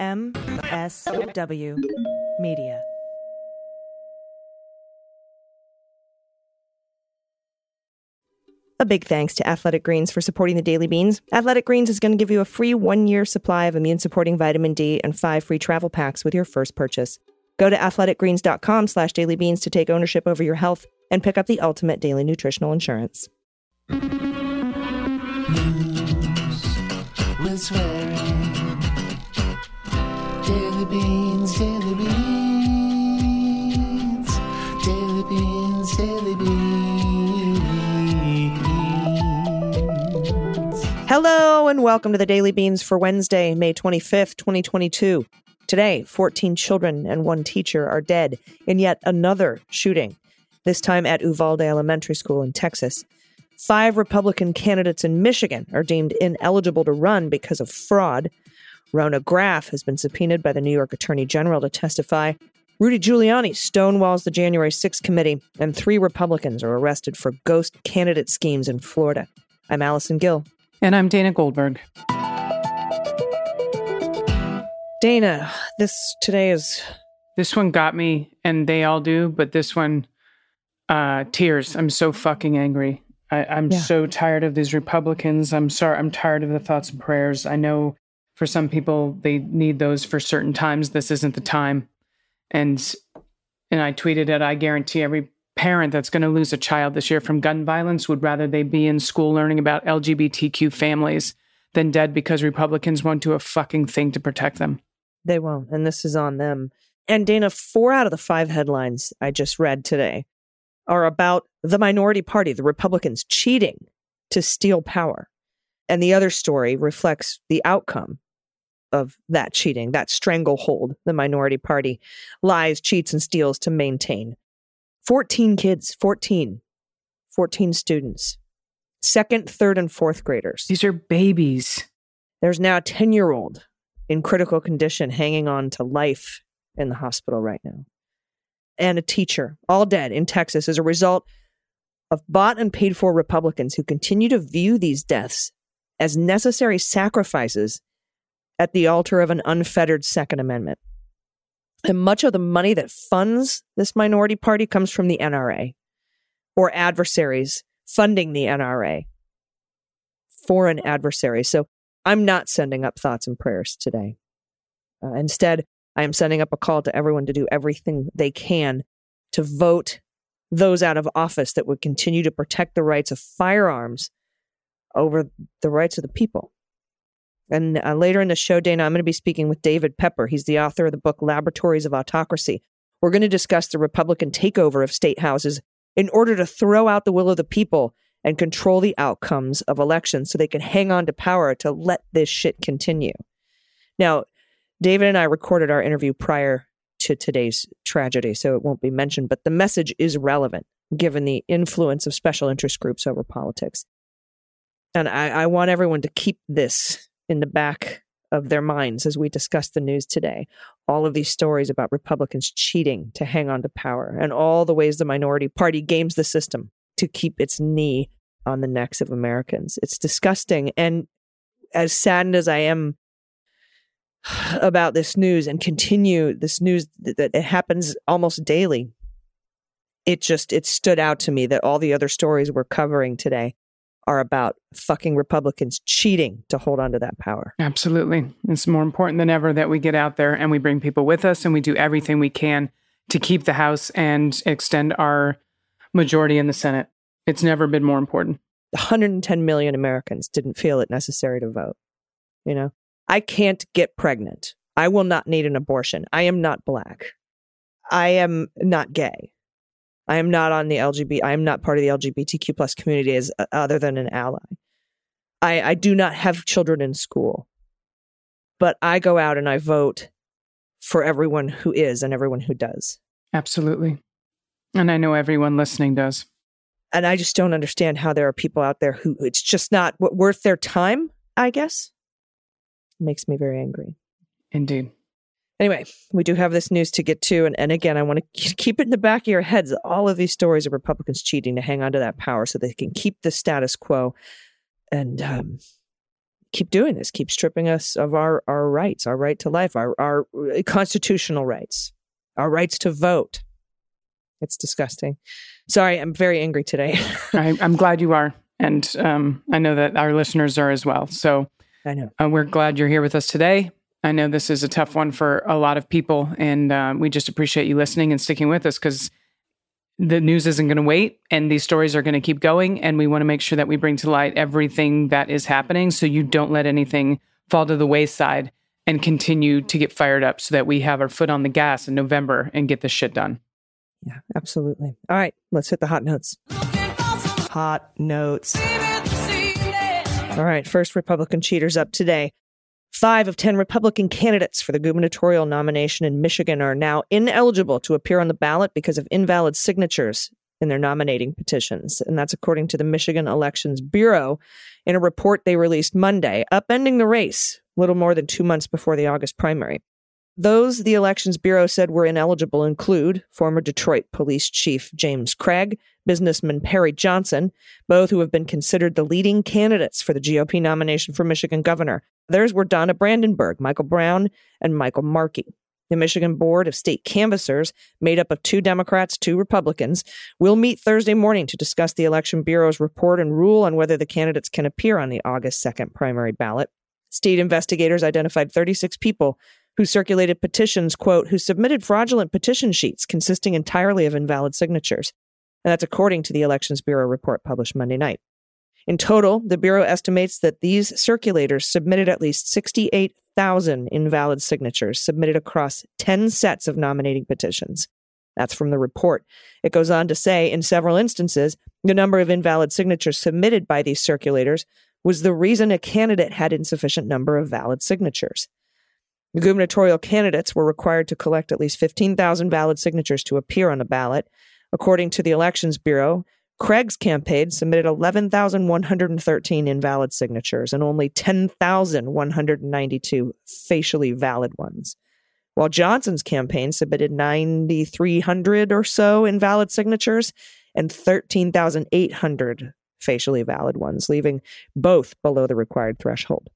MSW Media. A big thanks to Athletic Greens for supporting the Daily Beans. Athletic Greens is going to give you a free one year supply of immune supporting vitamin D and five free travel packs with your first purchase. Go to athleticgreens.com slash dailybeans to take ownership over your health and pick up the ultimate daily nutritional insurance. News Hello and welcome to the Daily Beans for Wednesday, May 25th, 2022. Today, 14 children and one teacher are dead in yet another shooting, this time at Uvalde Elementary School in Texas. Five Republican candidates in Michigan are deemed ineligible to run because of fraud. Rhona Graff has been subpoenaed by the New York Attorney General to testify. Rudy Giuliani stonewalls the January 6th committee, and three Republicans are arrested for ghost candidate schemes in Florida. I'm Allison Gill. And I'm Dana Goldberg. Dana, this today is This one got me, and they all do, but this one, uh, tears. I'm so fucking angry. I, I'm Yeah. so tired of these Republicans. I'm sorry. I'm tired of the thoughts and prayers. I know for some people they need those for certain times. This isn't the time. And and I tweeted it. I guarantee every parent that's going to lose a child this year from gun violence would rather they be in school learning about LGBTQ families than dead because Republicans won't do a fucking thing to protect them. They won't, and this is on them. And Dana, four out of the five headlines I just read today are about the minority party, the Republicans, cheating to steal power. And the other story reflects the outcome of that cheating, that stranglehold the minority party lies, cheats, and steals to maintain. 14 kids, 14, 14 students, second, third, and fourth graders. These are babies. There's now a 10 year old in critical condition hanging on to life in the hospital right now. And a teacher, all dead in Texas as a result of bought and paid for Republicans who continue to view these deaths as necessary sacrifices at the altar of an unfettered Second Amendment. And much of the money that funds this minority party comes from the NRA or adversaries funding the NRA, foreign adversaries. So I'm not sending up thoughts and prayers today. Uh, instead, I am sending up a call to everyone to do everything they can to vote those out of office that would continue to protect the rights of firearms over the rights of the people. And uh, later in the show, Dana, I'm going to be speaking with David Pepper. He's the author of the book Laboratories of Autocracy. We're going to discuss the Republican takeover of state houses in order to throw out the will of the people and control the outcomes of elections so they can hang on to power to let this shit continue. Now, David and I recorded our interview prior to today's tragedy, so it won't be mentioned, but the message is relevant given the influence of special interest groups over politics. And I, I want everyone to keep this in the back of their minds as we discuss the news today. All of these stories about Republicans cheating to hang on to power and all the ways the minority party games the system to keep its knee on the necks of Americans. It's disgusting. And as saddened as I am about this news and continue this news that it happens almost daily, it just it stood out to me that all the other stories we're covering today are about fucking Republicans cheating to hold on to that power. Absolutely. It's more important than ever that we get out there and we bring people with us and we do everything we can to keep the House and extend our majority in the Senate. It's never been more important. 110 million Americans didn't feel it necessary to vote. You know, I can't get pregnant. I will not need an abortion. I am not black. I am not gay. I am not on the LGBT. I am not part of the LGBTQ plus community as uh, other than an ally. I, I do not have children in school, but I go out and I vote for everyone who is and everyone who does. Absolutely. And I know everyone listening does. And I just don't understand how there are people out there who it's just not worth their time, I guess. makes me very angry. Indeed. Anyway, we do have this news to get to. And, and again, I want to keep it in the back of your heads. All of these stories of Republicans cheating to hang on to that power so they can keep the status quo. And um, keep doing this, keep stripping us of our, our rights, our right to life, our, our constitutional rights, our rights to vote. It's disgusting. Sorry, I'm very angry today. I, I'm glad you are. And um, I know that our listeners are as well. So I know. uh, we're glad you're here with us today. I know this is a tough one for a lot of people. And uh, we just appreciate you listening and sticking with us because the news isn't going to wait and these stories are going to keep going. And we want to make sure that we bring to light everything that is happening so you don't let anything fall to the wayside and continue to get fired up so that we have our foot on the gas in November and get this shit done. Yeah, absolutely. All right, let's hit the hot notes. Hot notes. All right, first Republican cheaters up today. Five of 10 Republican candidates for the gubernatorial nomination in Michigan are now ineligible to appear on the ballot because of invalid signatures in their nominating petitions. And that's according to the Michigan Elections Bureau in a report they released Monday, upending the race little more than two months before the August primary. Those the Elections Bureau said were ineligible include former Detroit Police Chief James Craig, businessman Perry Johnson, both who have been considered the leading candidates for the GOP nomination for Michigan governor. Others were Donna Brandenburg, Michael Brown, and Michael Markey. The Michigan Board of State Canvassers, made up of two Democrats, two Republicans, will meet Thursday morning to discuss the Election Bureau's report and rule on whether the candidates can appear on the August 2nd primary ballot. State investigators identified 36 people who circulated petitions, quote, who submitted fraudulent petition sheets consisting entirely of invalid signatures. And that's according to the Elections Bureau report published Monday night. In total, the Bureau estimates that these circulators submitted at least 68,000 invalid signatures submitted across 10 sets of nominating petitions. That's from the report. It goes on to say, in several instances, the number of invalid signatures submitted by these circulators was the reason a candidate had insufficient number of valid signatures. The gubernatorial candidates were required to collect at least 15,000 valid signatures to appear on the ballot. According to the Elections Bureau, Craig's campaign submitted 11,113 invalid signatures and only 10,192 facially valid ones, while Johnson's campaign submitted 9,300 or so invalid signatures and 13,800 facially valid ones, leaving both below the required threshold.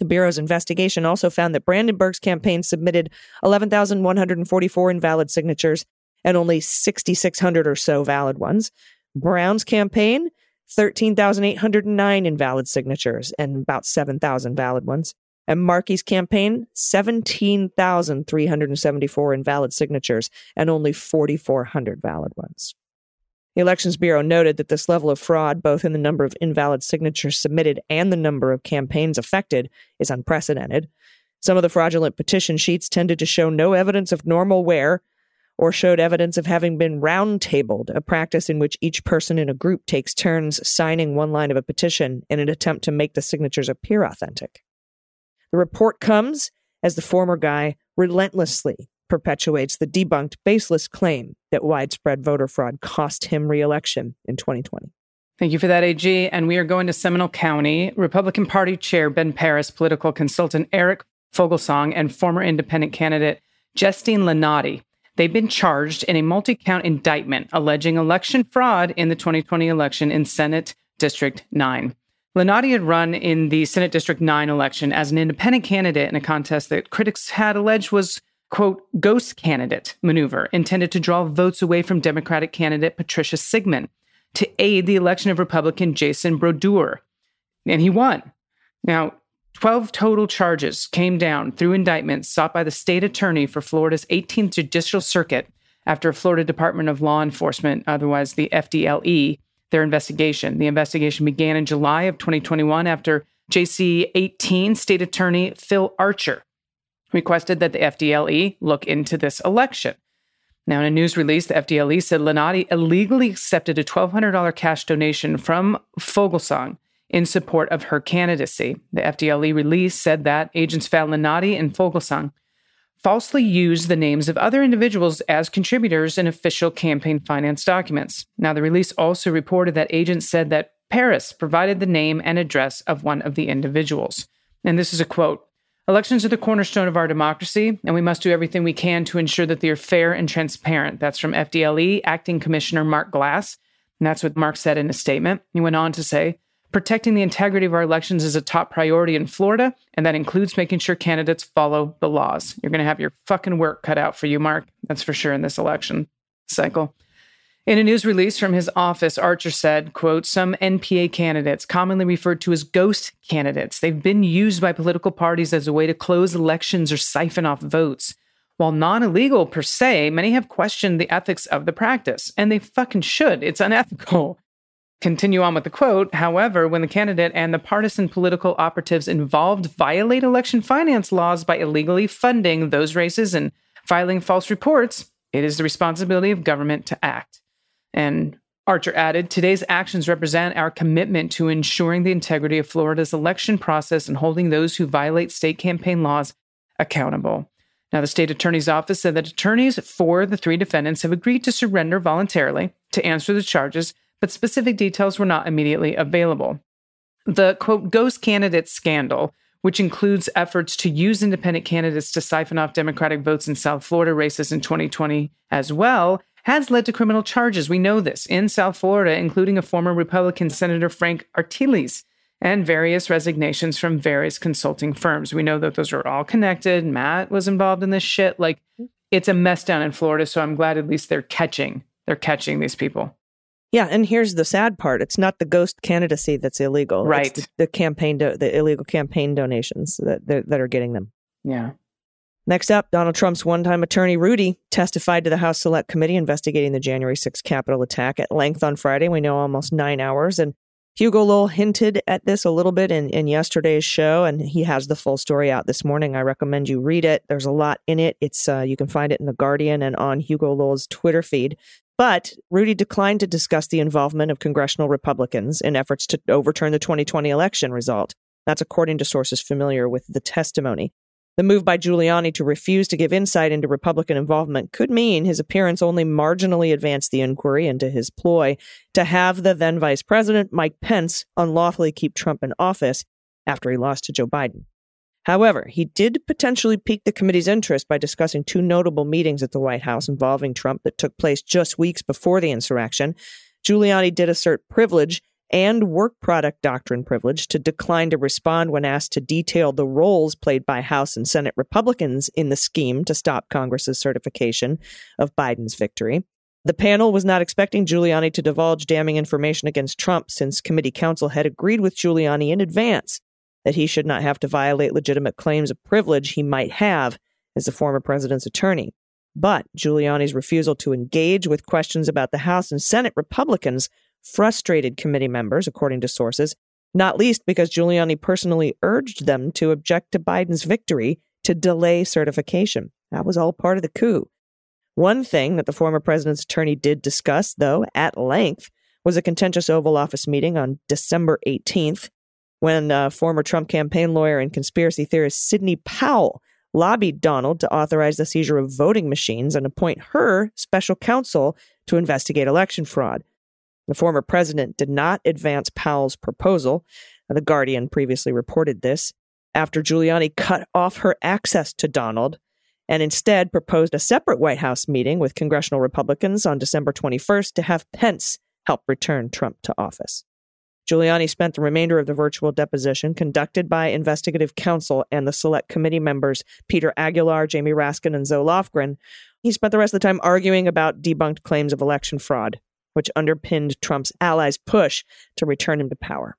The Bureau's investigation also found that Brandenburg's campaign submitted 11,144 invalid signatures and only 6,600 or so valid ones. Brown's campaign, 13,809 invalid signatures and about 7,000 valid ones. And Markey's campaign, 17,374 invalid signatures and only 4,400 valid ones. The Elections Bureau noted that this level of fraud, both in the number of invalid signatures submitted and the number of campaigns affected, is unprecedented. Some of the fraudulent petition sheets tended to show no evidence of normal wear or showed evidence of having been roundtabled, a practice in which each person in a group takes turns signing one line of a petition in an attempt to make the signatures appear authentic. The report comes as the former guy relentlessly perpetuates the debunked, baseless claim that widespread voter fraud cost him reelection in 2020. Thank you for that, AG. And we are going to Seminole County. Republican Party Chair Ben Paris, political consultant Eric Foglesong, and former independent candidate Justine Lenati. They've been charged in a multi count indictment alleging election fraud in the 2020 election in Senate District 9. Lenati had run in the Senate District 9 election as an independent candidate in a contest that critics had alleged was quote, ghost candidate maneuver intended to draw votes away from Democratic candidate Patricia Sigman to aid the election of Republican Jason Brodeur. And he won. Now, 12 total charges came down through indictments sought by the state attorney for Florida's 18th Judicial Circuit after Florida Department of Law Enforcement, otherwise the FDLE, their investigation. The investigation began in July of 2021 after JC 18 State Attorney Phil Archer requested that the FDLE look into this election. Now, in a news release, the FDLE said Lenati illegally accepted a $1,200 cash donation from Foglesong in support of her candidacy. The FDLE release said that agents found Lenati and Foglesong falsely used the names of other individuals as contributors in official campaign finance documents. Now, the release also reported that agents said that Paris provided the name and address of one of the individuals. And this is a quote Elections are the cornerstone of our democracy, and we must do everything we can to ensure that they are fair and transparent. That's from FDLE Acting Commissioner Mark Glass. And that's what Mark said in a statement. He went on to say Protecting the integrity of our elections is a top priority in Florida, and that includes making sure candidates follow the laws. You're going to have your fucking work cut out for you, Mark. That's for sure in this election cycle. In a news release from his office, Archer said, quote, some NPA candidates, commonly referred to as ghost candidates, they've been used by political parties as a way to close elections or siphon off votes. While non illegal per se, many have questioned the ethics of the practice, and they fucking should. It's unethical. Continue on with the quote. However, when the candidate and the partisan political operatives involved violate election finance laws by illegally funding those races and filing false reports, it is the responsibility of government to act. And Archer added, today's actions represent our commitment to ensuring the integrity of Florida's election process and holding those who violate state campaign laws accountable. Now, the state attorney's office said that attorneys for the three defendants have agreed to surrender voluntarily to answer the charges but specific details were not immediately available. The quote, ghost candidate scandal, which includes efforts to use independent candidates to siphon off Democratic votes in South Florida races in 2020 as well, has led to criminal charges. We know this in South Florida, including a former Republican Senator Frank Artiles and various resignations from various consulting firms. We know that those are all connected. Matt was involved in this shit. Like it's a mess down in Florida. So I'm glad at least they're catching, they're catching these people. Yeah, and here's the sad part: it's not the ghost candidacy that's illegal, Right. It's the, the campaign, do- the illegal campaign donations that that that are getting them. Yeah. Next up, Donald Trump's one-time attorney Rudy testified to the House Select Committee investigating the January 6th Capitol attack at length on Friday. We know almost nine hours, and Hugo Lowell hinted at this a little bit in, in yesterday's show, and he has the full story out this morning. I recommend you read it. There's a lot in it. It's uh, you can find it in the Guardian and on Hugo Lowell's Twitter feed. But Rudy declined to discuss the involvement of congressional Republicans in efforts to overturn the 2020 election result. That's according to sources familiar with the testimony. The move by Giuliani to refuse to give insight into Republican involvement could mean his appearance only marginally advanced the inquiry into his ploy to have the then Vice President, Mike Pence, unlawfully keep Trump in office after he lost to Joe Biden. However, he did potentially pique the committee's interest by discussing two notable meetings at the White House involving Trump that took place just weeks before the insurrection. Giuliani did assert privilege and work product doctrine privilege to decline to respond when asked to detail the roles played by House and Senate Republicans in the scheme to stop Congress's certification of Biden's victory. The panel was not expecting Giuliani to divulge damning information against Trump since committee counsel had agreed with Giuliani in advance that he should not have to violate legitimate claims of privilege he might have as the former president's attorney. But Giuliani's refusal to engage with questions about the House and Senate Republicans frustrated committee members, according to sources, not least because Giuliani personally urged them to object to Biden's victory to delay certification. That was all part of the coup. One thing that the former president's attorney did discuss, though, at length, was a contentious Oval Office meeting on December 18th when uh, former Trump campaign lawyer and conspiracy theorist Sidney Powell lobbied Donald to authorize the seizure of voting machines and appoint her special counsel to investigate election fraud. The former president did not advance Powell's proposal. The Guardian previously reported this after Giuliani cut off her access to Donald and instead proposed a separate White House meeting with congressional Republicans on December 21st to have Pence help return Trump to office. Giuliani spent the remainder of the virtual deposition conducted by investigative counsel and the select committee members Peter Aguilar, Jamie Raskin, and Zoe Lofgren. He spent the rest of the time arguing about debunked claims of election fraud, which underpinned Trump's allies' push to return him to power.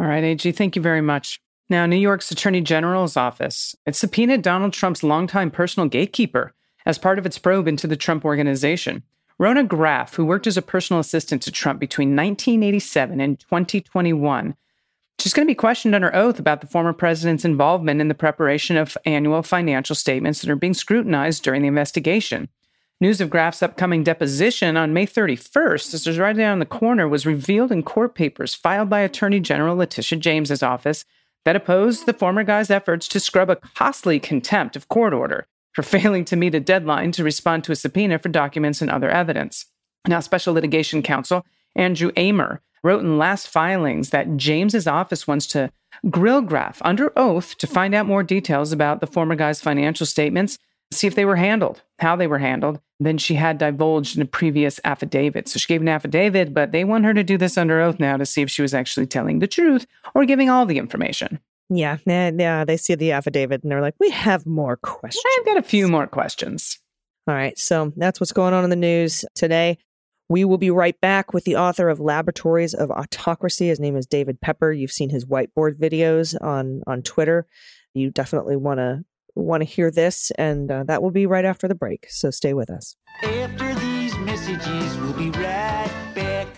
All right, AG, thank you very much. Now, New York's Attorney General's office it subpoenaed Donald Trump's longtime personal gatekeeper as part of its probe into the Trump organization. Rhona Graff, who worked as a personal assistant to Trump between 1987 and 2021, she's going to be questioned under oath about the former president's involvement in the preparation of annual financial statements that are being scrutinized during the investigation. News of Graff's upcoming deposition on May 31st, this is right down the corner, was revealed in court papers filed by Attorney General Letitia James's office that opposed the former guy's efforts to scrub a costly contempt of court order for failing to meet a deadline to respond to a subpoena for documents and other evidence. Now, Special Litigation Counsel Andrew Amer wrote in last filings that James's office wants to grill Graff under oath to find out more details about the former guy's financial statements see if they were handled, how they were handled, than she had divulged in a previous affidavit. So she gave an affidavit, but they want her to do this under oath now to see if she was actually telling the truth or giving all the information. Yeah, yeah, yeah. They see the affidavit and they're like, we have more questions. I've got a few more questions. All right, so that's what's going on in the news today. We will be right back with the author of Laboratories of Autocracy. His name is David Pepper. You've seen his whiteboard videos on on Twitter. You definitely want to want to hear this, and uh, that will be right after the break. So stay with us. After these messages, we'll be right back.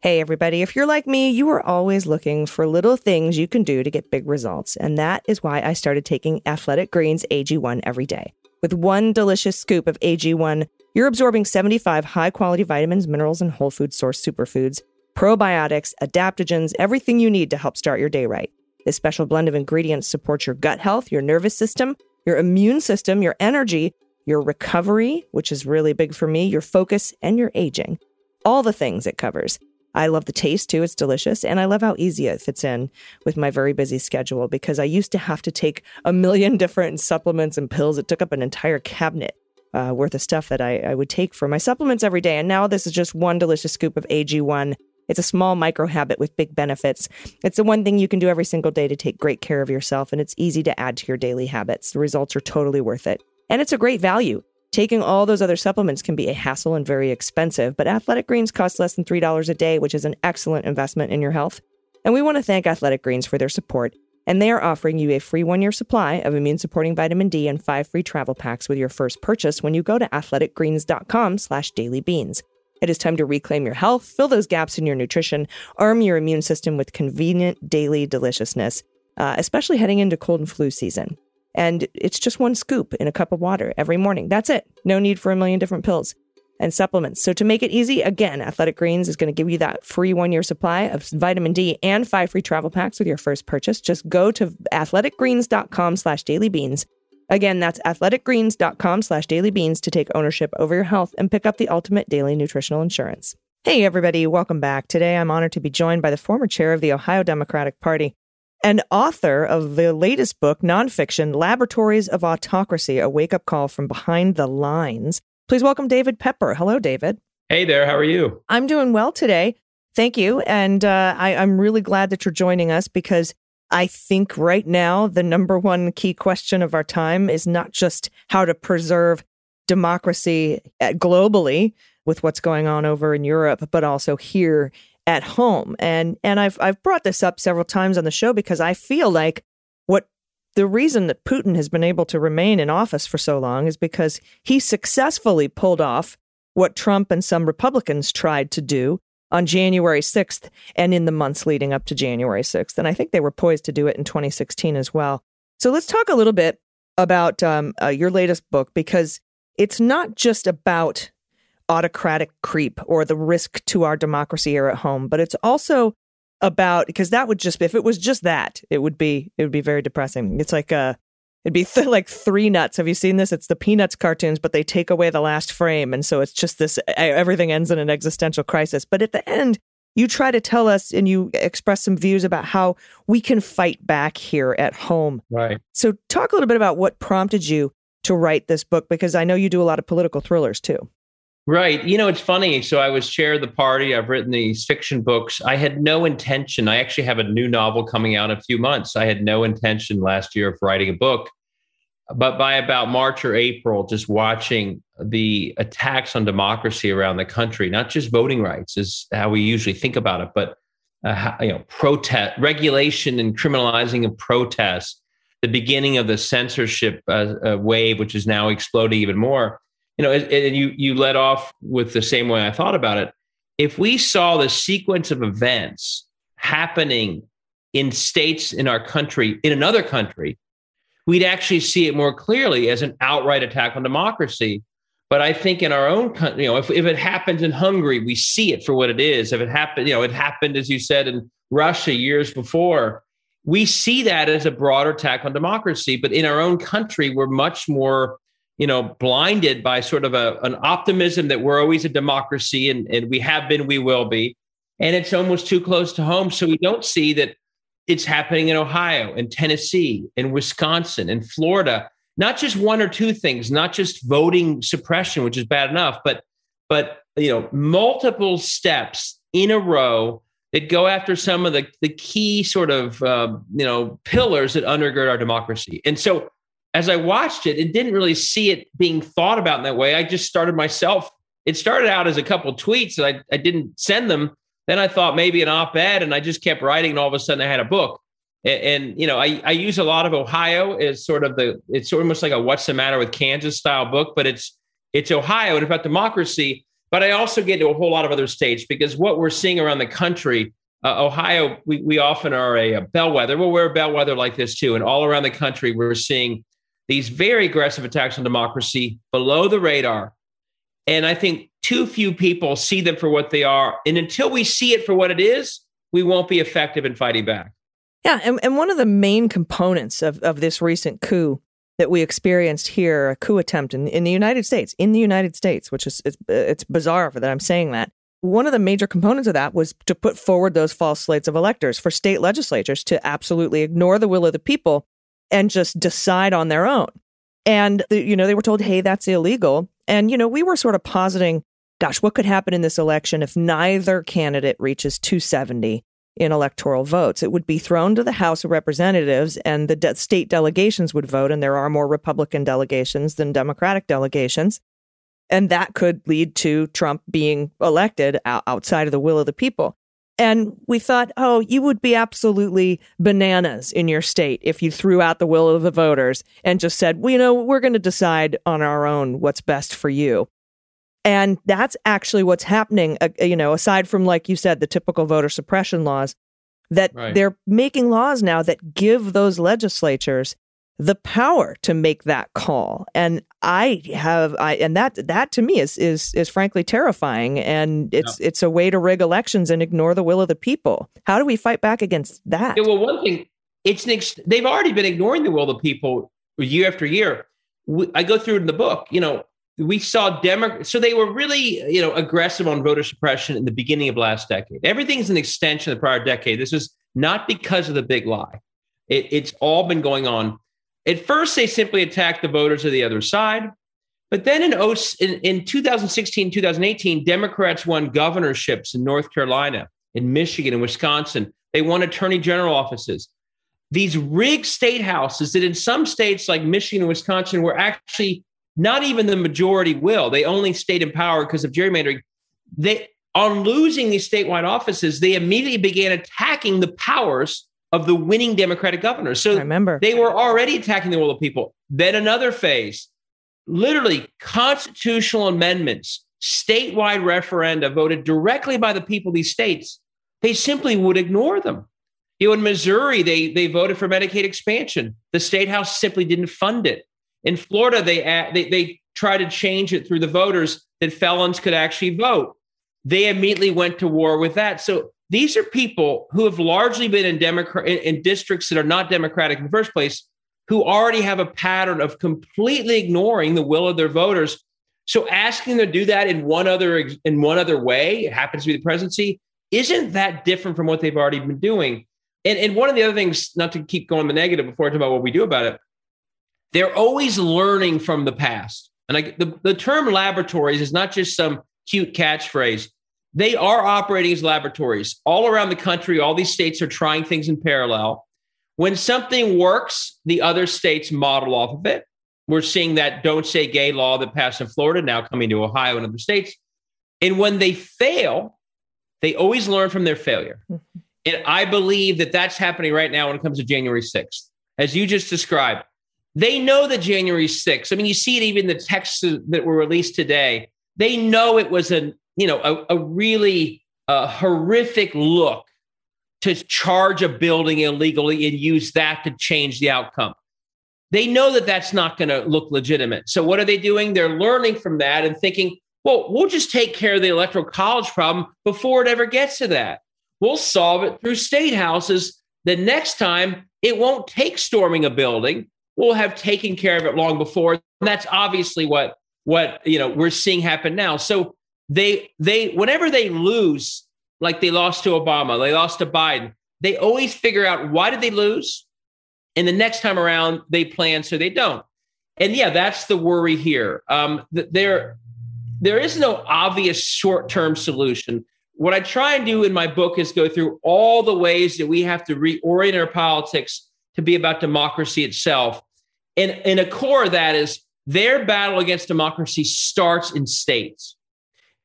Hey, everybody. If you're like me, you are always looking for little things you can do to get big results. And that is why I started taking Athletic Greens AG1 every day. With one delicious scoop of AG1, you're absorbing 75 high quality vitamins, minerals, and whole food source superfoods, probiotics, adaptogens, everything you need to help start your day right. This special blend of ingredients supports your gut health, your nervous system, your immune system, your energy, your recovery, which is really big for me, your focus, and your aging. All the things it covers. I love the taste too. It's delicious. And I love how easy it fits in with my very busy schedule because I used to have to take a million different supplements and pills. It took up an entire cabinet uh, worth of stuff that I, I would take for my supplements every day. And now this is just one delicious scoop of AG1. It's a small micro habit with big benefits. It's the one thing you can do every single day to take great care of yourself, and it's easy to add to your daily habits. The results are totally worth it. And it's a great value. Taking all those other supplements can be a hassle and very expensive, but Athletic Greens cost less than $3 a day, which is an excellent investment in your health. And we want to thank Athletic Greens for their support. And they are offering you a free one year supply of immune supporting vitamin D and five free travel packs with your first purchase when you go to athleticgreens.com slash dailybeans. It is time to reclaim your health, fill those gaps in your nutrition, arm your immune system with convenient daily deliciousness, uh, especially heading into cold and flu season. And it's just one scoop in a cup of water every morning. That's it. No need for a million different pills and supplements. So to make it easy, again, Athletic Greens is going to give you that free one year supply of vitamin D and five free travel packs with your first purchase. Just go to athleticgreens.com slash dailybeans. Again, that's athleticgreens.com slash dailybeans to take ownership over your health and pick up the ultimate daily nutritional insurance. Hey, everybody, welcome back. Today, I'm honored to be joined by the former chair of the Ohio Democratic Party and author of the latest book, nonfiction, Laboratories of Autocracy, a wake up call from behind the lines. Please welcome David Pepper. Hello, David. Hey there, how are you? I'm doing well today. Thank you. And uh, I, I'm really glad that you're joining us because I think right now the number one key question of our time is not just how to preserve democracy uh, globally with what's going on over in Europe, but also here at home. And and I've I've brought this up several times on the show because I feel like what the reason that Putin has been able to remain in office for so long is because he successfully pulled off what Trump and some Republicans tried to do on January 6th and in the months leading up to January 6th. And I think they were poised to do it in 2016 as well. So let's talk a little bit about um, uh, your latest book because it's not just about autocratic creep or the risk to our democracy here at home, but it's also about because that would just if it was just that it would be it would be very depressing. It's like uh it'd be th- like three nuts. Have you seen this? It's the Peanuts cartoons, but they take away the last frame, and so it's just this everything ends in an existential crisis. But at the end, you try to tell us and you express some views about how we can fight back here at home. Right. So talk a little bit about what prompted you to write this book because I know you do a lot of political thrillers too. Right. You know, it's funny. So I was chair of the party. I've written these fiction books. I had no intention. I actually have a new novel coming out in a few months. I had no intention last year of writing a book. But by about March or April, just watching the attacks on democracy around the country, not just voting rights is how we usually think about it, but uh, you know, protest, regulation, and criminalizing of protest, the beginning of the censorship uh, uh, wave, which is now exploding even more you know, and you you led off with the same way I thought about it. If we saw the sequence of events happening in states in our country, in another country, we'd actually see it more clearly as an outright attack on democracy. But I think in our own country, you know, if, if it happens in Hungary, we see it for what it is. If it happened, you know, it happened, as you said, in Russia years before, we see that as a broader attack on democracy. But in our own country, we're much more you know, blinded by sort of a, an optimism that we're always a democracy and, and we have been, we will be. And it's almost too close to home. So we don't see that it's happening in Ohio and Tennessee and Wisconsin and Florida. not just one or two things, not just voting suppression, which is bad enough, but but you know multiple steps in a row that go after some of the the key sort of uh, you know pillars that undergird our democracy. And so, as I watched it, it didn't really see it being thought about in that way. I just started myself. It started out as a couple tweets, and I, I didn't send them. Then I thought maybe an op-ed, and I just kept writing, and all of a sudden I had a book. And, and you know, I, I use a lot of Ohio as sort of the it's almost like a "What's the matter with Kansas" style book, but it's it's Ohio and about democracy. But I also get to a whole lot of other states because what we're seeing around the country, uh, Ohio, we, we often are a, a bellwether. Well, we're a bellwether like this too. And all around the country, we're seeing these very aggressive attacks on democracy below the radar. And I think too few people see them for what they are. And until we see it for what it is, we won't be effective in fighting back. Yeah. And, and one of the main components of, of this recent coup that we experienced here, a coup attempt in, in the United States, in the United States, which is it's, it's bizarre that I'm saying that. One of the major components of that was to put forward those false slates of electors for state legislatures to absolutely ignore the will of the people and just decide on their own. And you know they were told, "Hey, that's illegal." And you know we were sort of positing, "Gosh, what could happen in this election if neither candidate reaches 270?" in electoral votes. It would be thrown to the House of Representatives, and the de- state delegations would vote. And there are more Republican delegations than Democratic delegations. And that could lead to Trump being elected outside of the will of the people. And we thought, oh, you would be absolutely bananas in your state if you threw out the will of the voters and just said, well, you know, we're going to decide on our own what's best for you. And that's actually what's happening, uh, you know, aside from, like you said, the typical voter suppression laws, that right. they're making laws now that give those legislatures the power to make that call. And I have I and that that to me is is is frankly terrifying and it's yeah. it's a way to rig elections and ignore the will of the people. How do we fight back against that? Yeah, well, one thing it's an ex- they've already been ignoring the will of the people year after year. I go through it in the book, you know, we saw Demo- so they were really you know aggressive on voter suppression in the beginning of last decade. Everything's an extension of the prior decade. This is not because of the big lie. It, it's all been going on. At first they simply attacked the voters of the other side but then in, oh, in, in 2016 2018 democrats won governorships in north carolina in michigan and wisconsin. They won attorney general offices. These rigged state houses that in some states like michigan and wisconsin were actually not even the majority will. They only stayed in power because of gerrymandering. They on losing these statewide offices, they immediately began attacking the powers of the winning Democratic governors. So I remember they were already attacking the will of people. Then another phase, literally constitutional amendments, statewide referenda voted directly by the people of these states. They simply would ignore them. You know, in Missouri, they they voted for Medicaid expansion. The state house simply didn't fund it. In Florida, they, they, they tried to change it through the voters that felons could actually vote. They immediately went to war with that. So these are people who have largely been in Democrat in, districts that are not democratic in the first place, who already have a pattern of completely ignoring the will of their voters. So asking them to do that in one other in one other way, it happens to be the presidency, isn't that different from what they've already been doing? And, and one of the other things, not to keep going the negative before I talk about what we do about it, they're always learning from the past. And I, the, the term laboratories is not just some cute catchphrase. They are operating as laboratories all around the country. All these states are trying things in parallel. When something works, the other states model off of it. We're seeing that don't say gay law that passed in Florida now coming to Ohio and other states. And when they fail, they always learn from their failure. Mm-hmm. And I believe that that's happening right now when it comes to January 6th. As you just described, they know that January 6th. I mean, you see it even the texts that were released today. They know it was a, you know, a, a really uh, horrific look to charge a building illegally and use that to change the outcome. They know that that's not going to look legitimate. So what are they doing? They're learning from that and thinking, well, we'll just take care of the electoral college problem before it ever gets to that. We'll solve it through state houses. The next time, it won't take storming a building will have taken care of it long before. And that's obviously what what you know we're seeing happen now. So they they whenever they lose, like they lost to Obama, they lost to Biden, they always figure out why did they lose, and the next time around they plan so they don't. and yeah, that's the worry here. Um, there, there is no obvious short term solution. What I try and do in my book is go through all the ways that we have to reorient our politics to be about democracy itself. And, and a core of that is their battle against democracy starts in states.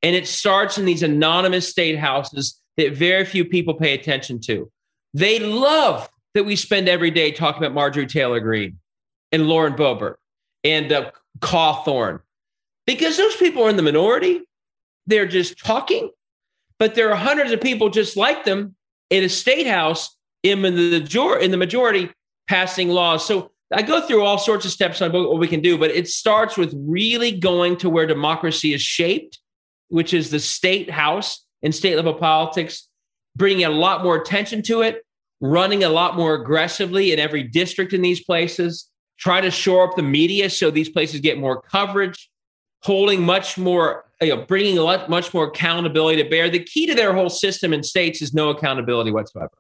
And it starts in these anonymous state houses that very few people pay attention to. They love that we spend every day talking about Marjorie Taylor Greene and Lauren Boebert and uh, Cawthorn because those people are in the minority. They're just talking, but there are hundreds of people just like them in a state house in the, in the majority passing laws. So I go through all sorts of steps on what we can do, but it starts with really going to where democracy is shaped, which is the state house and state level politics, bringing a lot more attention to it, running a lot more aggressively in every district in these places, try to shore up the media so these places get more coverage, holding much more, you know, bringing a lot, much more accountability to bear. The key to their whole system in states is no accountability whatsoever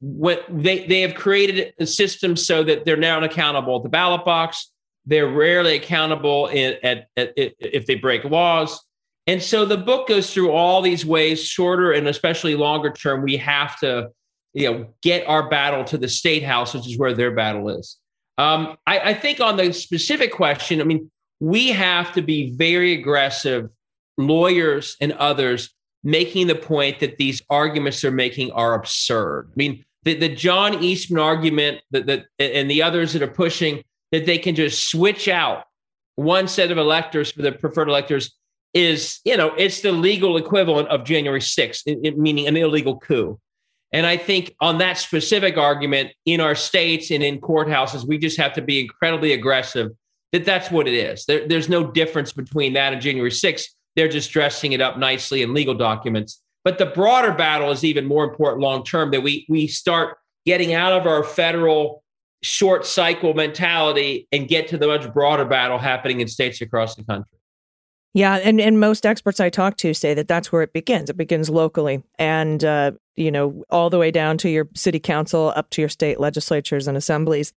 what they, they have created a system so that they're now accountable at the ballot box. They're rarely accountable in, at, at, at, if they break laws. And so the book goes through all these ways, shorter and especially longer term. We have to, you know, get our battle to the state house, which is where their battle is. Um, I, I think on the specific question, I mean, we have to be very aggressive, lawyers and others, making the point that these arguments they're making are absurd. I mean, the, the John Eastman argument that, that and the others that are pushing that they can just switch out one set of electors for the preferred electors is, you know, it's the legal equivalent of January 6th, it, it, meaning an illegal coup. And I think on that specific argument in our states and in courthouses, we just have to be incredibly aggressive that that's what it is. There, there's no difference between that and January 6th. They're just dressing it up nicely in legal documents. But the broader battle is even more important long term that we we start getting out of our federal short cycle mentality and get to the much broader battle happening in states across the country. Yeah, and and most experts I talk to say that that's where it begins. It begins locally, and uh, you know, all the way down to your city council, up to your state legislatures and assemblies,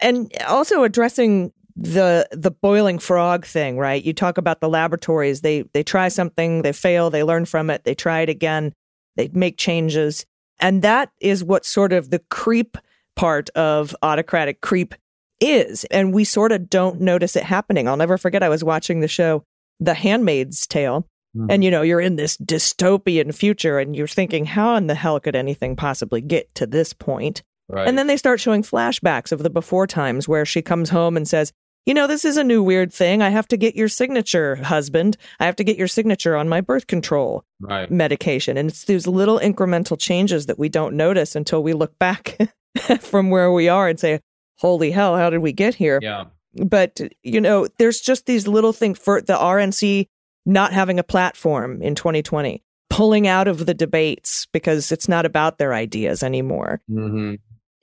and also addressing the the boiling frog thing, right? You talk about the laboratories. They they try something, they fail, they learn from it, they try it again, they make changes. And that is what sort of the creep part of autocratic creep is. And we sort of don't notice it happening. I'll never forget I was watching the show The Handmaid's Tale. Mm-hmm. And you know, you're in this dystopian future and you're thinking, how in the hell could anything possibly get to this point? Right. And then they start showing flashbacks of the before times where she comes home and says, you know, this is a new weird thing. I have to get your signature, husband. I have to get your signature on my birth control right. medication. And it's these little incremental changes that we don't notice until we look back from where we are and say, holy hell, how did we get here? Yeah. But, you know, there's just these little things for the RNC not having a platform in 2020, pulling out of the debates because it's not about their ideas anymore. Mm-hmm.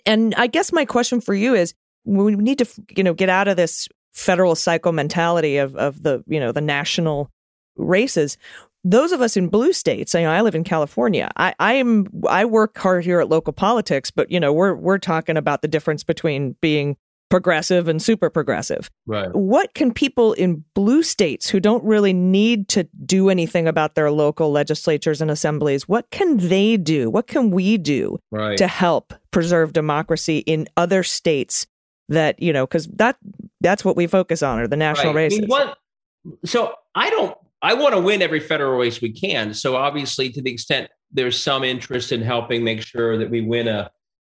And I guess my question for you is we need to you know get out of this federal cycle mentality of of the you know the national races those of us in blue states, you know, I live in California. I, I am I work hard here at local politics, but you know, we're we're talking about the difference between being progressive and super progressive. Right. What can people in blue states who don't really need to do anything about their local legislatures and assemblies, what can they do? What can we do right. to help preserve democracy in other states that you know because that that's what we focus on are the national right. races. I mean, one, so I don't. I want to win every federal race we can. So obviously, to the extent there's some interest in helping make sure that we win a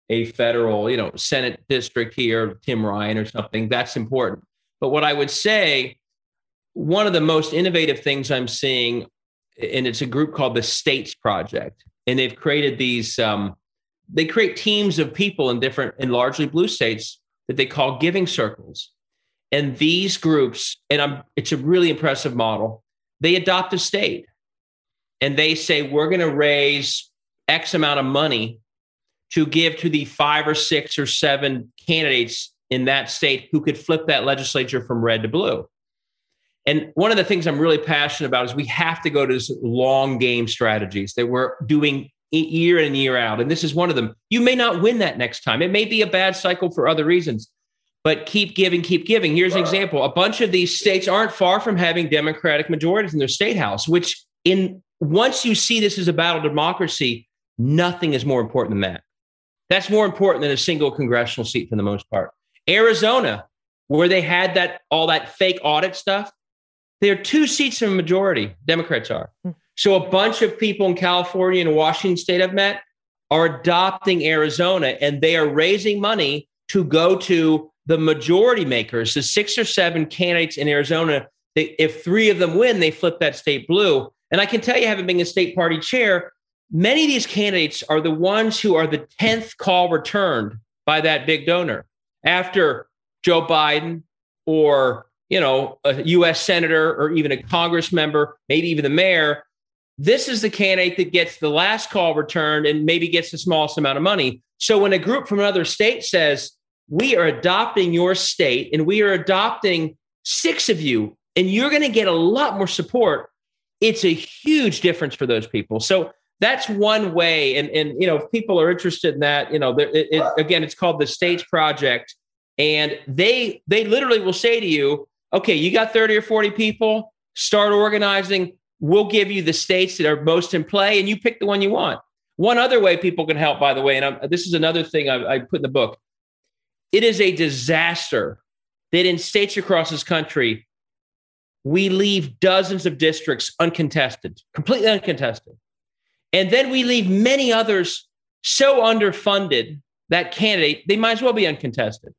a federal, you know, Senate district here, Tim Ryan or something, that's important. But what I would say, one of the most innovative things I'm seeing, and it's a group called the States Project, and they've created these. Um, they create teams of people in different and largely blue states that they call giving circles. And these groups, and I'm, it's a really impressive model, they adopt a state and they say, we're going to raise X amount of money to give to the five or six or seven candidates in that state who could flip that legislature from red to blue. And one of the things I'm really passionate about is we have to go to this long game strategies that we're doing year in and year out. And this is one of them. You may not win that next time. It may be a bad cycle for other reasons. but keep giving, keep giving. Here's an example. A bunch of these states aren't far from having Democratic majorities in their state house, which in once you see this as a battle democracy, nothing is more important than that. That's more important than a single congressional seat for the most part. Arizona, where they had that all that fake audit stuff, they're two seats in a majority. Democrats are. Hmm. So a bunch of people in California and Washington State I've met are adopting Arizona, and they are raising money to go to the majority makers, the six or seven candidates in Arizona. They, if three of them win, they flip that state blue. And I can tell you, having been a state party chair, many of these candidates are the ones who are the 10th call returned by that big donor after Joe Biden or you know a US senator or even a congress member maybe even the mayor this is the candidate that gets the last call returned and maybe gets the smallest amount of money. So when a group from another state says we are adopting your state and we are adopting six of you and you're going to get a lot more support it's a huge difference for those people. So that's one way. And and you know if people are interested in that you know it, it, again it's called the states project. And they they literally will say to you okay you got 30 or 40 people start organizing we'll give you the states that are most in play and you pick the one you want. One other way people can help by the way and I'm, this is another thing I, I put in the book. It is a disaster that in states across this country we leave dozens of districts uncontested completely uncontested. And then we leave many others so underfunded that candidate, they might as well be uncontested.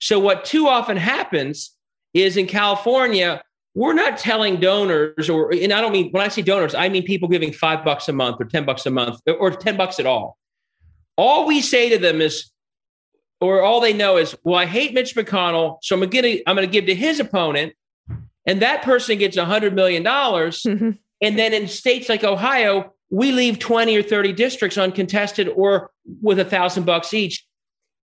So, what too often happens is in California, we're not telling donors, or, and I don't mean, when I say donors, I mean people giving five bucks a month or 10 bucks a month or 10 bucks at all. All we say to them is, or all they know is, well, I hate Mitch McConnell, so I'm to I'm to give to his opponent, and that person gets a hundred million dollars. Mm-hmm. And then in states like Ohio, we leave 20 or 30 districts uncontested or with a thousand bucks each.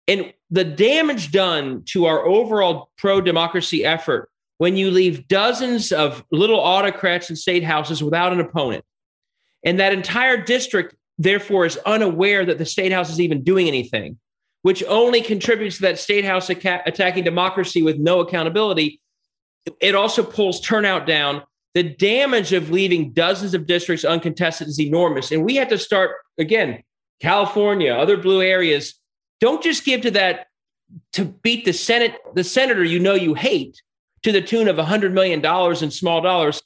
And the damage done to our overall pro democracy effort when you leave dozens of little autocrats in state houses without an opponent, and that entire district, therefore, is unaware that the state house is even doing anything, which only contributes to that state house attacking democracy with no accountability. It also pulls turnout down the damage of leaving dozens of districts uncontested is enormous. And we have to start again, California, other blue areas. Don't just give to that to beat the Senate, the senator you know you hate to the tune of $100 million in small dollars.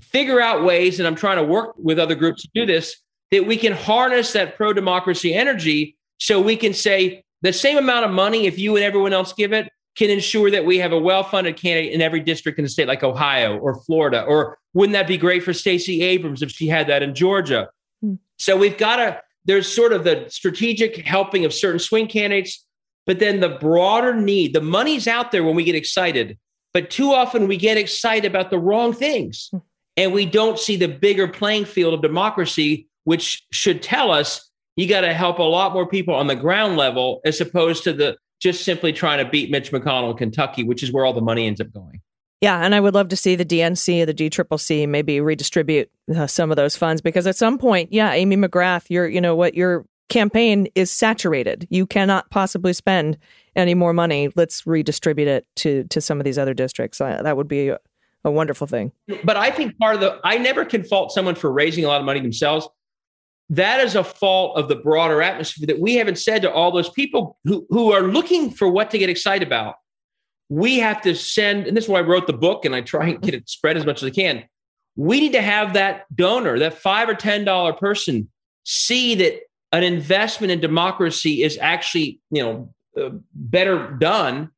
Figure out ways, and I'm trying to work with other groups to do this, that we can harness that pro democracy energy so we can say the same amount of money, if you and everyone else give it, can ensure that we have a well-funded candidate in every district in the state, like Ohio or Florida. Or wouldn't that be great for Stacey Abrams if she had that in Georgia? Hmm. So we've got to. There's sort of the strategic helping of certain swing candidates, but then the broader need. The money's out there when we get excited, but too often we get excited about the wrong things, hmm. and we don't see the bigger playing field of democracy, which should tell us you got to help a lot more people on the ground level as opposed to the just simply trying to beat Mitch McConnell in Kentucky, which is where all the money ends up going. Yeah, and I would love to see the DNC, the DCCC, maybe redistribute uh, some of those funds because at some point, yeah, Amy McGrath, you're, you know what your campaign is saturated. You cannot possibly spend any more money. Let's redistribute it to to some of these other districts. Uh, that would be a, a wonderful thing. But I think part of the I never can fault someone for raising a lot of money themselves that is a fault of the broader atmosphere that we haven't said to all those people who, who are looking for what to get excited about. We have to send, and this is why I wrote the book and I try and get it spread as much as I can. We need to have that donor, that five or ten dollar person, see that an investment in democracy is actually, you know, uh, better done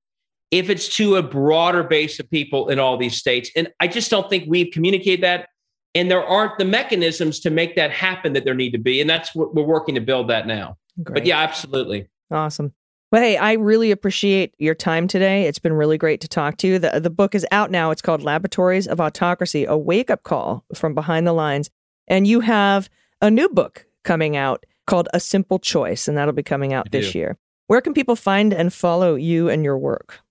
if it's to a broader base of people in all these states. And I just don't think we've communicated that. And there aren't the mechanisms to make that happen that there need to be. And that's what we're working to build that now. Great. but yeah absolutely. Awesome. Well hey i really appreciate your time today. It's been really great to talk to you. The, the book is out now. It's called laboratories of autocracy a wake-up call from behind the lines. And you have a new book coming out called a simple choice and that'll be coming out I this do. year where can people find and follow you and your work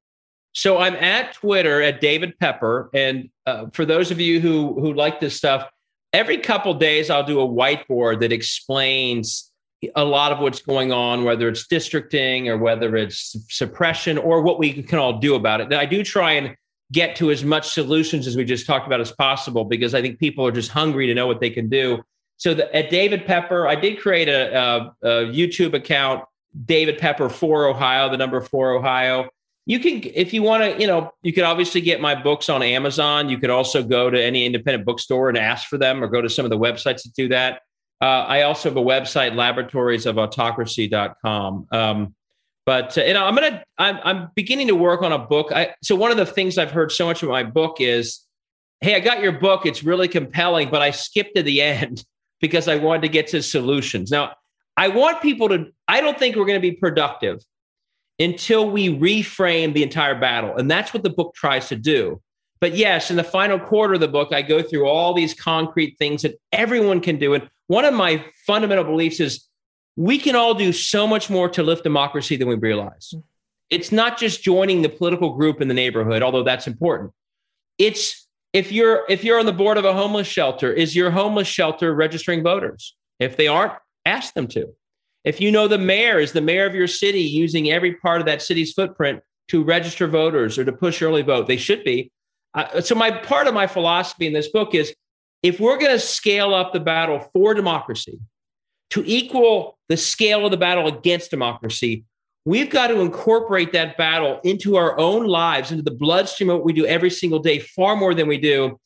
so I'm at Twitter at David Pepper, and uh, for those of you who who like this stuff, every couple days I'll do a whiteboard that explains a lot of what's going on, whether it's districting or whether it's suppression or what we can all do about it. And I do try and get to as much solutions as we just talked about as possible because I think people are just hungry to know what they can do. So the, at David Pepper, I did create a, a, a YouTube account, David Pepper for Ohio, the number four Ohio. You can, if you want to, you know, you could obviously get my books on Amazon. You could also go to any independent bookstore and ask for them or go to some of the websites that do that. Uh, I also have a website, laboratoriesofautocracy.com. Um, but uh, you know, I'm gonna I'm, I'm beginning to work on a book. I, so one of the things I've heard so much of my book is, "Hey, I got your book. It's really compelling, but I skipped to the end because I wanted to get to solutions." Now, I want people to. I don't think we're going to be productive until we reframe the entire battle, and that's what the book tries to do. But yes, in the final quarter of the book, I go through all these concrete things that everyone can do. And one of my fundamental beliefs is we can all do so much more to lift democracy than we realize. Mm. It's not just joining the political group in the neighborhood, although that's important. It's if you're if you're on the board of a homeless shelter, is your homeless shelter registering voters? If they aren't, ask them to. If you know the mayor is the mayor of your city using every part of that city's footprint to register voters or to push early vote, they should be. Uh, so my part of my philosophy in this book is if we're going to scale up the battle for democracy, to equal the scale of the battle against democracy, we've got to incorporate that battle into our own lives, into the bloodstream of what we do every single day, far more than we do.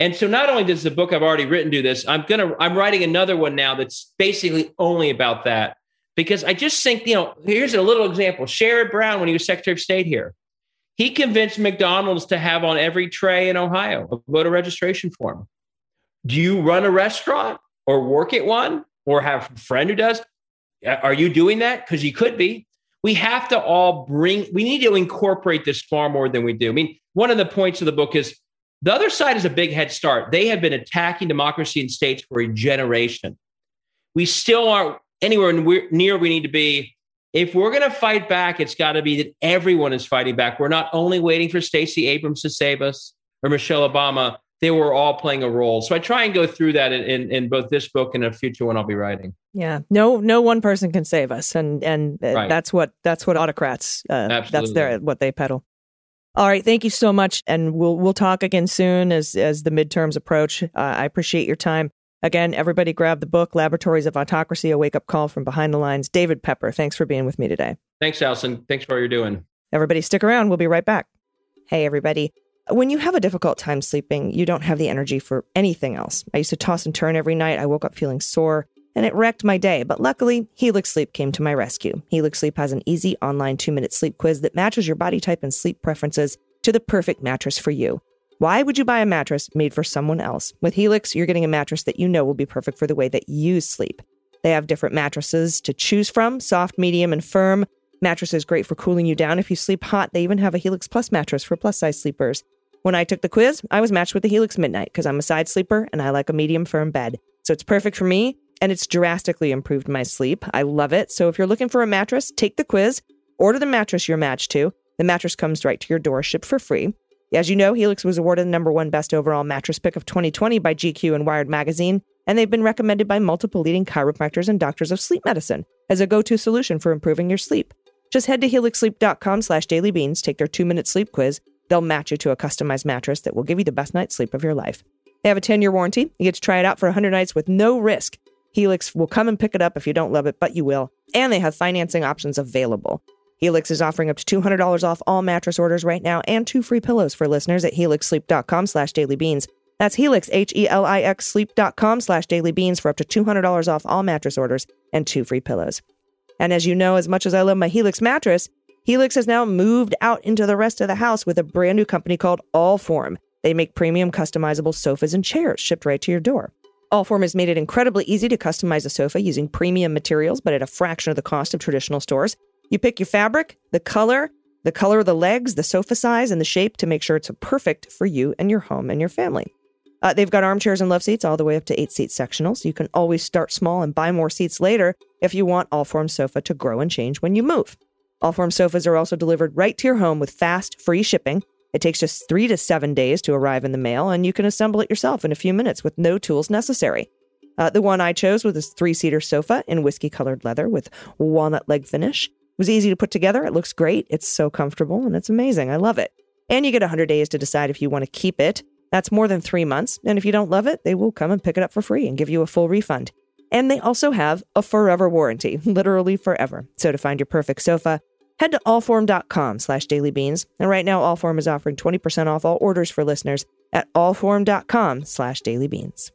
And so not only does the book I've already written do this, I'm gonna I'm writing another one now that's basically only about that. Because I just think, you know, here's a little example. Sherrod Brown, when he was Secretary of State here, he convinced McDonald's to have on every tray in Ohio a voter registration form. Do you run a restaurant or work at one? or have a friend who does. Are you doing that? Because you could be. We have to all bring, we need to incorporate this far more than we do. I mean, one of the points of the book is the other side is a big head start. They have been attacking democracy in states for a generation. We still aren't anywhere near where we need to be. If we're going to fight back, it's got to be that everyone is fighting back. We're not only waiting for Stacey Abrams to save us or Michelle Obama they were all playing a role. So I try and go through that in, in, in, both this book and a future one I'll be writing. Yeah, no, no one person can save us, and and uh, right. that's what that's what autocrats. Uh, that's their what they peddle. All right, thank you so much, and we'll we'll talk again soon as as the midterms approach. Uh, I appreciate your time. Again, everybody grab the book, Laboratories of Autocracy, A Wake Up Call from Behind the Lines. David Pepper, thanks for being with me today. Thanks, Allison. Thanks for all you're doing. Everybody stick around. We'll be right back. Hey, everybody. When you have a difficult time sleeping, you don't have the energy for anything else. I used to toss and turn every night. I woke up feeling sore, and it wrecked my day. But luckily, Helix Sleep came to my rescue. Helix Sleep has an easy online two minute sleep quiz that matches your body type and sleep preferences to the perfect mattress for you. Why would you buy a mattress made for someone else? With Helix, you're getting a mattress that you know will be perfect for the way that you sleep. They have different mattresses to choose from soft, medium, and firm. Mattress is great for cooling you down if you sleep hot. They even have a Helix Plus mattress for plus size sleepers. When I took the quiz, I was matched with the Helix Midnight because I'm a side sleeper and I like a medium firm bed. So it's perfect for me and it's drastically improved my sleep. I love it. So if you're looking for a mattress, take the quiz, order the mattress you're matched to. The mattress comes right to your door, shipped for free. As you know, Helix was awarded the number one best overall mattress pick of 2020 by GQ and Wired Magazine, and they've been recommended by multiple leading chiropractors and doctors of sleep medicine as a go-to solution for improving your sleep. Just head to helixsleep.com slash dailybeans, take their two-minute sleep quiz, They'll match you to a customized mattress that will give you the best night's sleep of your life. They have a 10 year warranty. You get to try it out for 100 nights with no risk. Helix will come and pick it up if you don't love it, but you will. And they have financing options available. Helix is offering up to $200 off all mattress orders right now and two free pillows for listeners at helixsleep.com slash dailybeans. That's Helix, H-E-L-I-X, sleep.com slash dailybeans for up to $200 off all mattress orders and two free pillows. And as you know, as much as I love my Helix mattress, Helix has now moved out into the rest of the house with a brand new company called Allform. They make premium customizable sofas and chairs shipped right to your door. Allform has made it incredibly easy to customize a sofa using premium materials, but at a fraction of the cost of traditional stores. You pick your fabric, the color, the color of the legs, the sofa size, and the shape to make sure it's perfect for you and your home and your family. Uh, they've got armchairs and love seats all the way up to eight seat sectionals. You can always start small and buy more seats later if you want Allform sofa to grow and change when you move. Allform sofas are also delivered right to your home with fast, free shipping. It takes just three to seven days to arrive in the mail, and you can assemble it yourself in a few minutes with no tools necessary. Uh, the one I chose was this three seater sofa in whiskey colored leather with walnut leg finish. It was easy to put together. It looks great. It's so comfortable and it's amazing. I love it. And you get 100 days to decide if you want to keep it. That's more than three months. And if you don't love it, they will come and pick it up for free and give you a full refund. And they also have a forever warranty, literally forever. So to find your perfect sofa, head to allform.com slash dailybeans. And right now, Allform is offering 20% off all orders for listeners at allform.com slash dailybeans.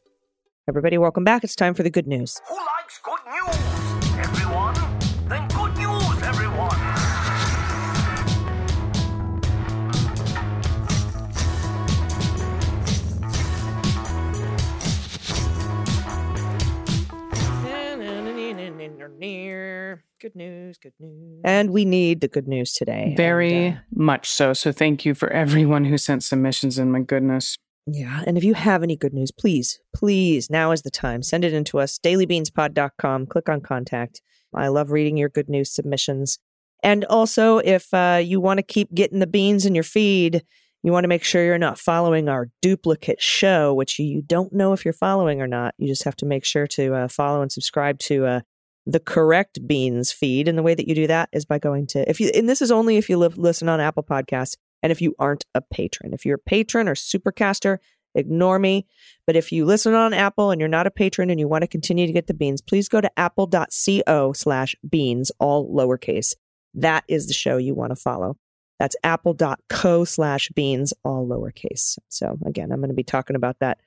Everybody, welcome back. It's time for the good news. Who likes good news? Good news, good news. And we need the good news today. Very And, uh, much so. So thank you for everyone who sent submissions in. My goodness. Yeah. And if you have any good news, please, please, now is the time. Send it in to us, dailybeanspod.com. Click on contact. I love reading your good news submissions. And also, if uh, you want to keep getting the beans in your feed, you want to make sure you're not following our duplicate show, which you don't know if you're following or not. You just have to make sure to uh, follow and subscribe to uh, the correct beans feed. And the way that you do that is by going to, if you, and this is only if you live, listen on Apple Podcasts and if you aren't a patron. If you're a patron or supercaster, ignore me. But if you listen on Apple and you're not a patron and you want to continue to get the beans, please go to apple.co slash beans, all lowercase. That is the show you want to follow. That's apple.co slash beans, all lowercase. So again, I'm going to be talking about that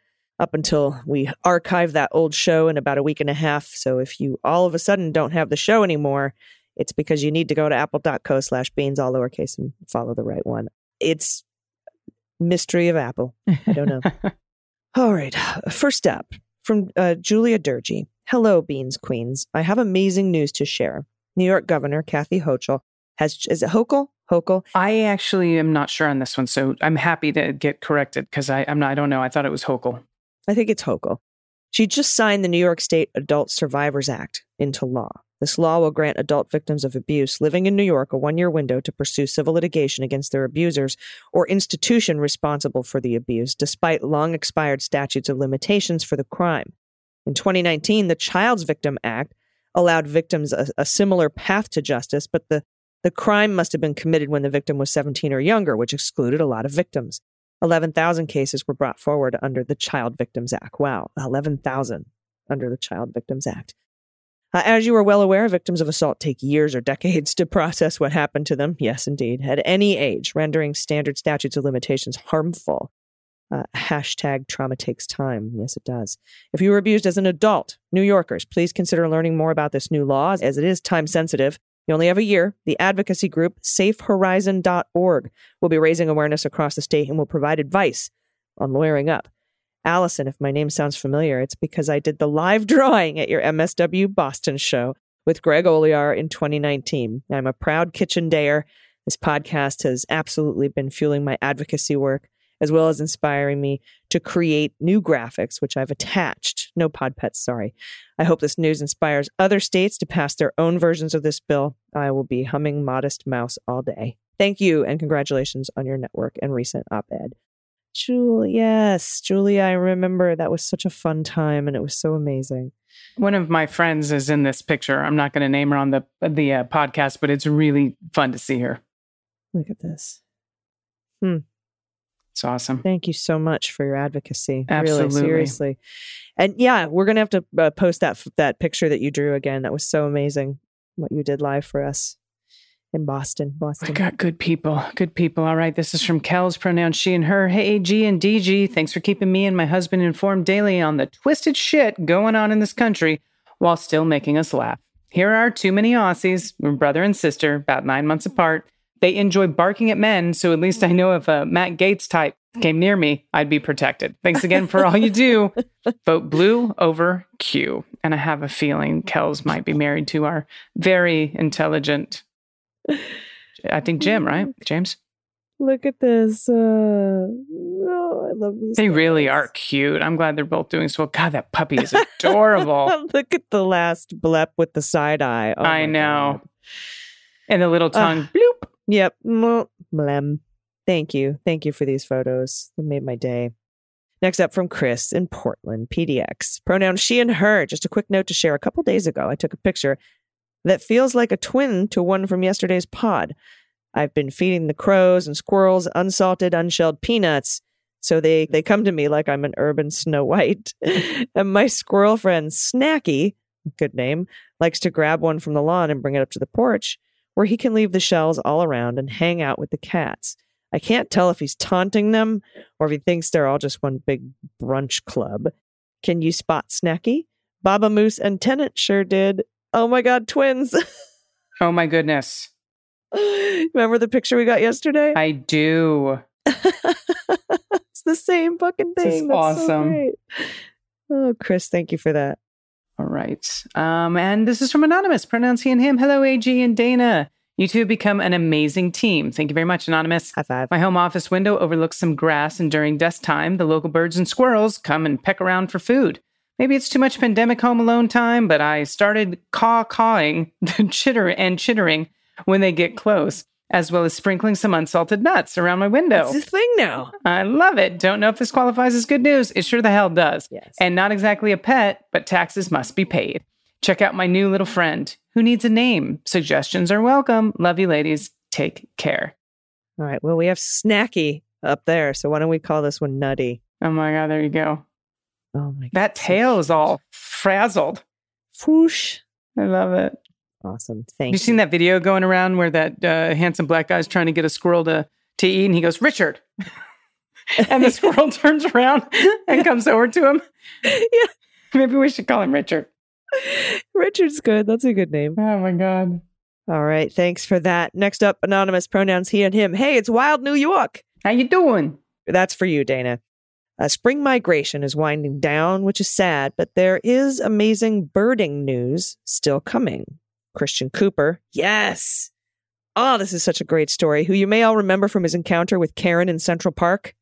up until we archive that old show in about a week and a half. So if you all of a sudden don't have the show anymore, it's because you need to go to apple.co slash beans, all lowercase, and follow the right one. It's mystery of Apple. I don't know. all right. First up from uh, Julia Durgee. Hello, Beans Queens. I have amazing news to share. New York Governor Kathy Hochul has, is it Hochul? Hochul I actually am not sure on this one, so I'm happy to get corrected because I'm not. I don't know. I thought it was Hochul. I think it's Hochul. She just signed the New York State Adult Survivors Act into law. This law will grant adult victims of abuse living in New York a one year window to pursue civil litigation against their abusers or institution responsible for the abuse, despite long expired statutes of limitations for the crime. In 2019, the Child's Victim Act allowed victims a, a similar path to justice, but the, the crime must have been committed when the victim was 17 or younger, which excluded a lot of victims. 11,000 cases were brought forward under the Child Victims Act. Wow, 11,000 under the Child Victims Act. Uh, as you are well aware, victims of assault take years or decades to process what happened to them. Yes, indeed, at any age, rendering standard statutes of limitations harmful. Uh, hashtag trauma takes time. Yes, it does. If you were abused as an adult, New Yorkers, please consider learning more about this new law as it is time sensitive. You only have a year. The advocacy group safehorizon.org will be raising awareness across the state and will provide advice on lawyering up. Allison, if my name sounds familiar, it's because I did the live drawing at your MSW Boston show with Greg Olear in 2019. I'm a proud kitchen dayer. This podcast has absolutely been fueling my advocacy work as well as inspiring me to create new graphics, which I've attached. No pod pets, sorry. I hope this news inspires other states to pass their own versions of this bill. I will be humming Modest Mouse all day. Thank you and congratulations on your network and recent op ed. Julie, yes, Julia, I remember that was such a fun time and it was so amazing. One of my friends is in this picture. I'm not going to name her on the the uh, podcast, but it's really fun to see her. Look at this. It's awesome. Thank you so much for your advocacy. Absolutely. Really, seriously. And yeah, we're going to have to uh, post that that picture that you drew again. That was so amazing what you did live for us in Boston. We Boston. got good people. Good people. All right. This is from Kel's pronounced she and her. Hey, G and DG. Thanks for keeping me and my husband informed daily on the twisted shit going on in this country while still making us laugh. Here are too many Aussies, brother and sister, about nine months apart. They enjoy barking at men, so at least I know if a Matt Gaetz type came near me, I'd be protected. Thanks again for all you do. Vote blue over Q. And I have a feeling Kells might be married to our very intelligent, I think Jim, right? James? Look at this. Uh, oh, I love these. They really are cute. I'm glad they're both doing so well. God, that puppy is adorable. Look at the last blep with the side eye. Oh I know. God. and the little tongue, Ah. bloop. Yep. Mwah. Blem. Thank you. Thank you for these photos. They made my day. Next up from Chris in Portland, PDX. Pronoun she and her. Just a quick note to share. A couple days ago, I took a picture that feels like a twin to one from yesterday's pod. I've been feeding the crows and squirrels unsalted, unshelled peanuts. So they, they come to me like I'm an urban Snow White. and my squirrel friend, Snacky, good name, likes to grab one from the lawn and bring it up to the porch where he can leave the shells all around and hang out with the cats. I can't tell if he's taunting them or if he thinks they're all just one big brunch club. Can you spot Snacky? Baba Moose and Tennant sure did. Oh my God, twins. Oh my goodness. Remember the picture we got yesterday? I do. it's the same fucking This is thing. That's so awesome. great. Oh, Chris, thank you for that. All right. Um, and this is from Anonymous, pronounce he and him. Hello, AG and Dana. You two have become an amazing team. Thank you very much, Anonymous. High five. My home office window overlooks some grass, and during desk time, the local birds and squirrels come and peck around for food. Maybe it's too much pandemic home alone time, but I started caw cawing, chitter and chittering when they get close, as well as sprinkling some unsalted nuts around my window. It's a thing now. I love it. Don't know if this qualifies as good news. It sure the hell does. Yes. And not exactly a pet, but taxes must be paid. Check out my new little friend who needs a name. Suggestions are welcome. Love you, ladies. Take care. All right. Well, we have Snacky up there. So why don't we call this one Nutty? Oh my God, there you go. Oh my That tail is all frazzled. Whoosh. I love it. Awesome. Thank Have you seen that video going around where that uh, handsome black guy's trying to get a squirrel to, to eat and he goes, Richard. and the squirrel turns around and comes over to him? Yeah. Maybe we should call him Richard. Richard's good. That's a good name. Oh my God. All right. Thanks for that. Next up, anonymous pronouns he and him. Hey, it's Wild New York. How you doing? That's for you, Dana. Uh, spring migration is winding down, which is sad, but there is amazing birding news still coming. Christian Cooper, yes. Oh, this is such a great story. Who you may all remember from his encounter with Karen in Central Park,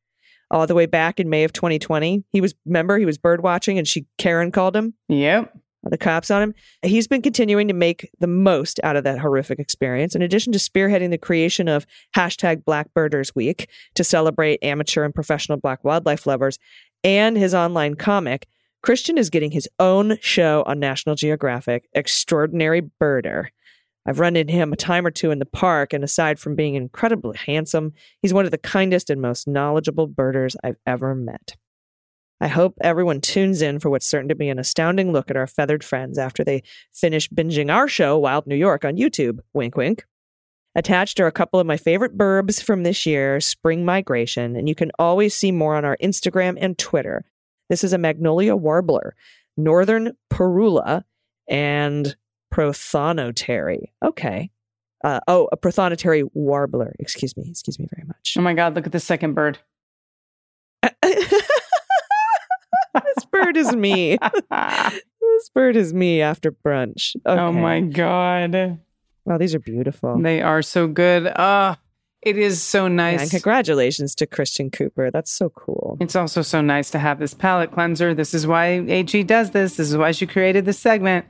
all the way back in May of 2020. He was, remember, he was bird watching, and she Karen called him Yep. the cops on him. He's been continuing to make the most out of that horrific experience. In addition to spearheading the creation of hashtag Black Birders Week to celebrate amateur and professional black wildlife lovers and his online comic, Christian is getting his own show on National Geographic, Extraordinary Birder. I've run into him a time or two in the park, and aside from being incredibly handsome, he's one of the kindest and most knowledgeable birders I've ever met. I hope everyone tunes in for what's certain to be an astounding look at our feathered friends after they finish binging our show, Wild New York, on YouTube. Wink, wink. Attached are a couple of my favorite burbs from this year's spring migration, and you can always see more on our Instagram and Twitter. This is a magnolia warbler, northern parula, and prothonotary. Okay. Uh, oh, a prothonotary warbler. Excuse me. Excuse me very much. Oh my God, look at the second bird. this bird is me. this bird is me after brunch. Okay. Oh my God. Wow, these are beautiful. They are so good. Ah, it is so Yeah, nice. and congratulations to Christian Cooper. That's so cool. It's also so nice to have this palate cleanser. This is why AG does this. This is why she created this segment.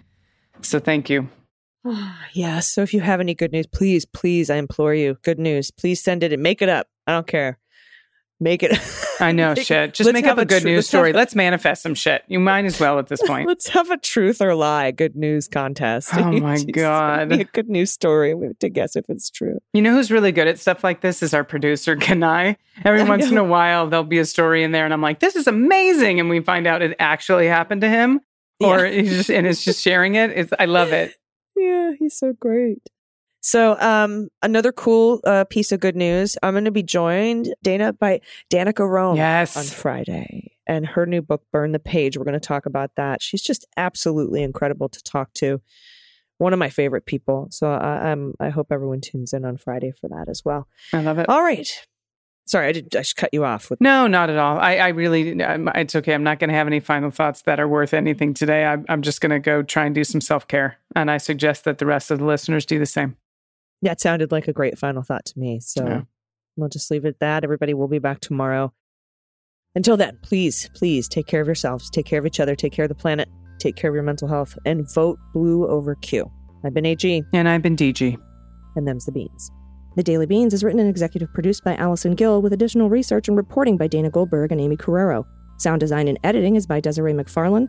So thank you. yeah. So if you have any good news, please, please, I implore you, good news. Please send it and make it up. I don't care. Make it. I know, Make- shit. Just make up a good tru- news let's have- story. Let's manifest some shit. You might as well at this point. Let's have a truth or lie good news contest. Oh my God. a good news story we have to guess if it's true. You know who's really good at stuff like this is our producer, Kanai. Every I once in a while, there'll be a story in there, and I'm like, "This is amazing," and we find out it actually happened to him, or Yeah. he's just and it's just sharing it. It's I love it. Yeah, he's so great. So, um, another cool uh, piece of good news. I'm going to be joined, Dana, by Danica Roem Yes. on Friday, and her new book, "Burn the Page." We're going to talk about that. She's just absolutely incredible to talk to. One of my favorite people. So, I, I'm. I hope everyone tunes in on Friday for that as well. I love it. All right. Sorry, I did. I just cut you off with. No, not at all. I, I really, I'm, it's okay. I'm not going to have any final thoughts that are worth anything today. I, I'm just going to go try and do some self care, and I suggest that the rest of the listeners do the same. That sounded like a great final thought to me. So Yeah. we'll just leave it at that. Everybody will be back tomorrow. Until then, please, please take care of yourselves, take care of each other, take care of the planet, take care of your mental health, and vote blue over Q. I've been AG, And I've been DG. and them's the beans. The Daily Beans is written and executive produced by Allison Gill with additional research and reporting by Dana Goldberg and Aimee Carrero. Sound design and editing is by Desiree McFarlane,